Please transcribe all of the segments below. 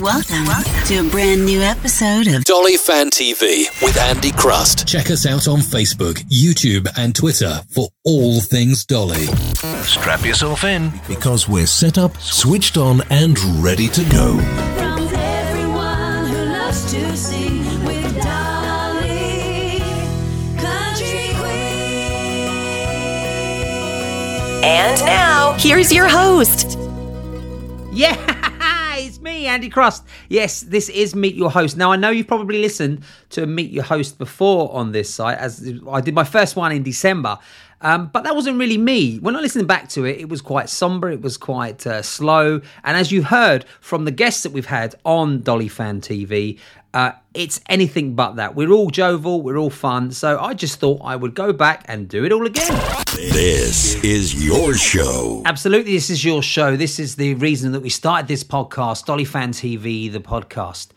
Welcome to a brand new episode of Dolly Fan TV with Andy Crust. Check us out on Facebook, YouTube, and Twitter for all things Dolly. Strap yourself in. Because we're set up, switched on, and ready to go. From everyone who loves to sing with Dolly, country queen. And now, here's your host. Yeah, it's me, Andy Crust. Yes, this is Meet Your Host. Now, I know you've probably listened to Meet Your Host before on this site, as I did my first one in December. Um, but that wasn't really me. When I listened back to it, it was quite somber, it was quite uh, slow. And as you heard from the guests that we've had on Dolly Fan TV, uh, it's anything but that. We're all jovial, we're all fun. So I just thought I would go back and do it all again. This is your show. Absolutely, this is your show. This is the reason that we started this podcast, Dolly Fan TV, the podcast.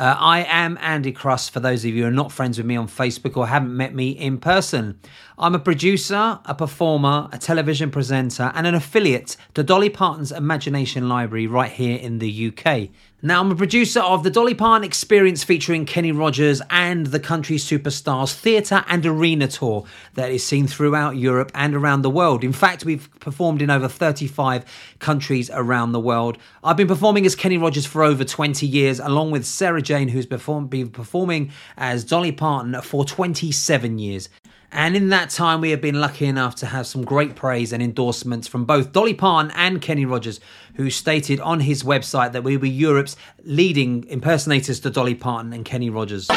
Uh, I am Andy Crust, for those of you who are not friends with me on Facebook or haven't met me in person. I'm a producer, a performer, a television presenter, and an affiliate to Dolly Parton's Imagination Library right here in the UK. Now, I'm a producer of the Dolly Parton Experience featuring Kenny Rogers and the country superstars theatre and arena tour that is seen throughout Europe and around the world. In fact, we've performed in over 35 countries around the world. I've been performing as Kenny Rogers for over 20 years, along with Sarah Jane, who's perform- been performing as Dolly Parton for 27 years. And in that time, we have been lucky enough to have some great praise and endorsements from both Dolly Parton and Kenny Rogers, who stated on his website that we were Europe's leading impersonators to Dolly Parton and Kenny Rogers.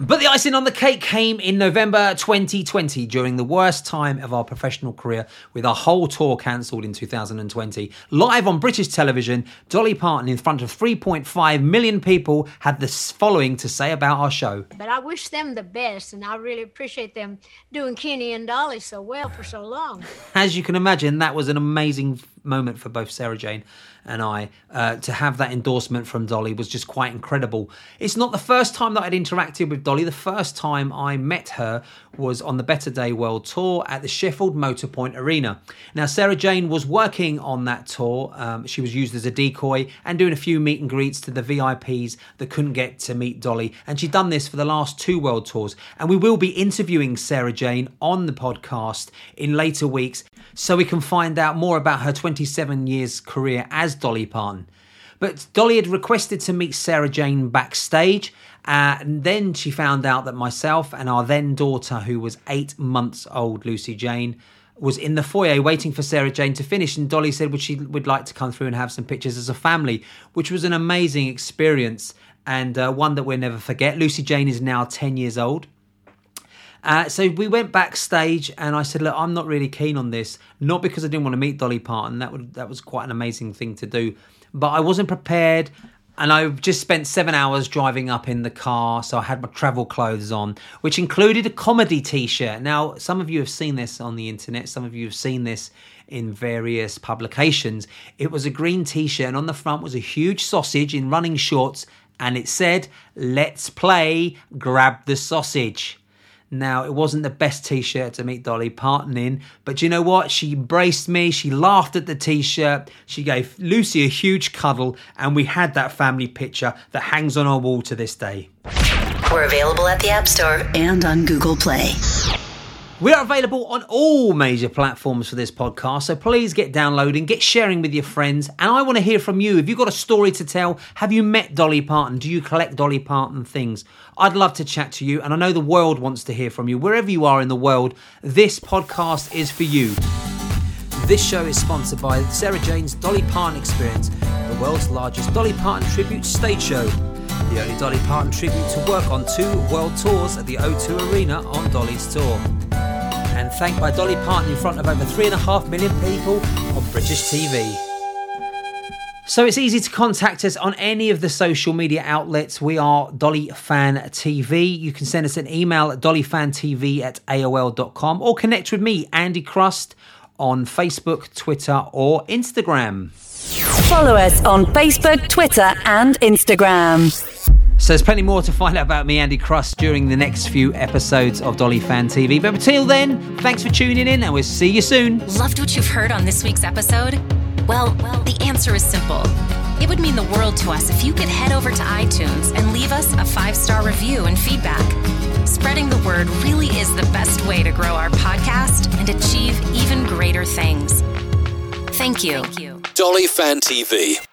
But the icing on the cake came in November 2020 during the worst time of our professional career, with our whole tour cancelled in 2020. Live on British television, Dolly Parton, in front of 3.5 million people, had this following to say about our show. But I wish them the best, and I really appreciate them doing Kenny and Dolly so well for so long. As you can imagine, that was an amazing moment for both Sarah Jane and I. Uh, to have that endorsement from Dolly was just quite incredible. It's not the first time that I'd interacted with Dolly. The first time I met her was on the Better Day World Tour at the Sheffield Motorpoint Arena. Now, Sarah Jane was working on that tour. Um, she was used as a decoy and doing a few meet and greets to the VIPs that couldn't get to meet Dolly. And she'd done this for the last two world tours. And we will be interviewing Sarah Jane on the podcast in later weeks so we can find out more about her 27 years career as Dolly Parton. But Dolly had requested to meet Sarah Jane backstage, uh, and then she found out that myself and our then daughter, who was eight months old, Lucy Jane, was in the foyer waiting for Sarah Jane to finish. And Dolly said would she would like to come through and have some pictures as a family, which was an amazing experience and uh, one that we'll never forget. Lucy Jane is now 10 years old. Uh, so we went backstage, and I said, "Look, I'm not really keen on this. Not because I didn't want to meet Dolly Parton. That would that was quite an amazing thing to do, but I wasn't prepared." And I just spent seven hours driving up in the car, so I had my travel clothes on, which included a comedy T-shirt. Now, some of you have seen this on the internet. Some of you have seen this in various publications. It was a green T-shirt, and on the front was a huge sausage in running shorts, and it said, "Let's play, grab the sausage." Now, it wasn't the best t shirt to meet Dolly Parton in, but you know what? She embraced me, she laughed at the t shirt, she gave Lucy a huge cuddle, and we had that family picture that hangs on our wall to this day. We're available at the App Store. and on Google Play. We are available on all major platforms for this podcast, so please get downloading, get sharing with your friends, and I want to hear from you. Have you got a story to tell? Have you met Dolly Parton? Do you collect Dolly Parton things? I'd love to chat to you, and I know the world wants to hear from you. Wherever you are in the world, this podcast is for you. This show is sponsored by Sarah Jane's Dolly Parton Experience, the world's largest Dolly Parton tribute stage show. The only Dolly Parton tribute to work on two world tours at the O2 Arena on Dolly's tour. And thanked by Dolly Parton in front of over three and a half million people on British TV. So it's easy to contact us on any of the social media outlets. We are Dolly Fan TV. You can send us an email at dollyfantv at AOL.com or connect with me, Andy Crust, on Facebook, Twitter, or Instagram. Follow us on Facebook, Twitter, and Instagram. So there's plenty more to find out about me, Andy Crust, during the next few episodes of Dolly Fan TV. But until then, thanks for tuning in and we'll see you soon. Loved what you've heard on this week's episode? Well, well, the answer is simple. It would mean the world to us if you could head over to iTunes and leave us a five star review and feedback. Spreading the word really is the best way to grow our podcast and achieve even greater things. Thank you. Thank you. Dolly Fan TV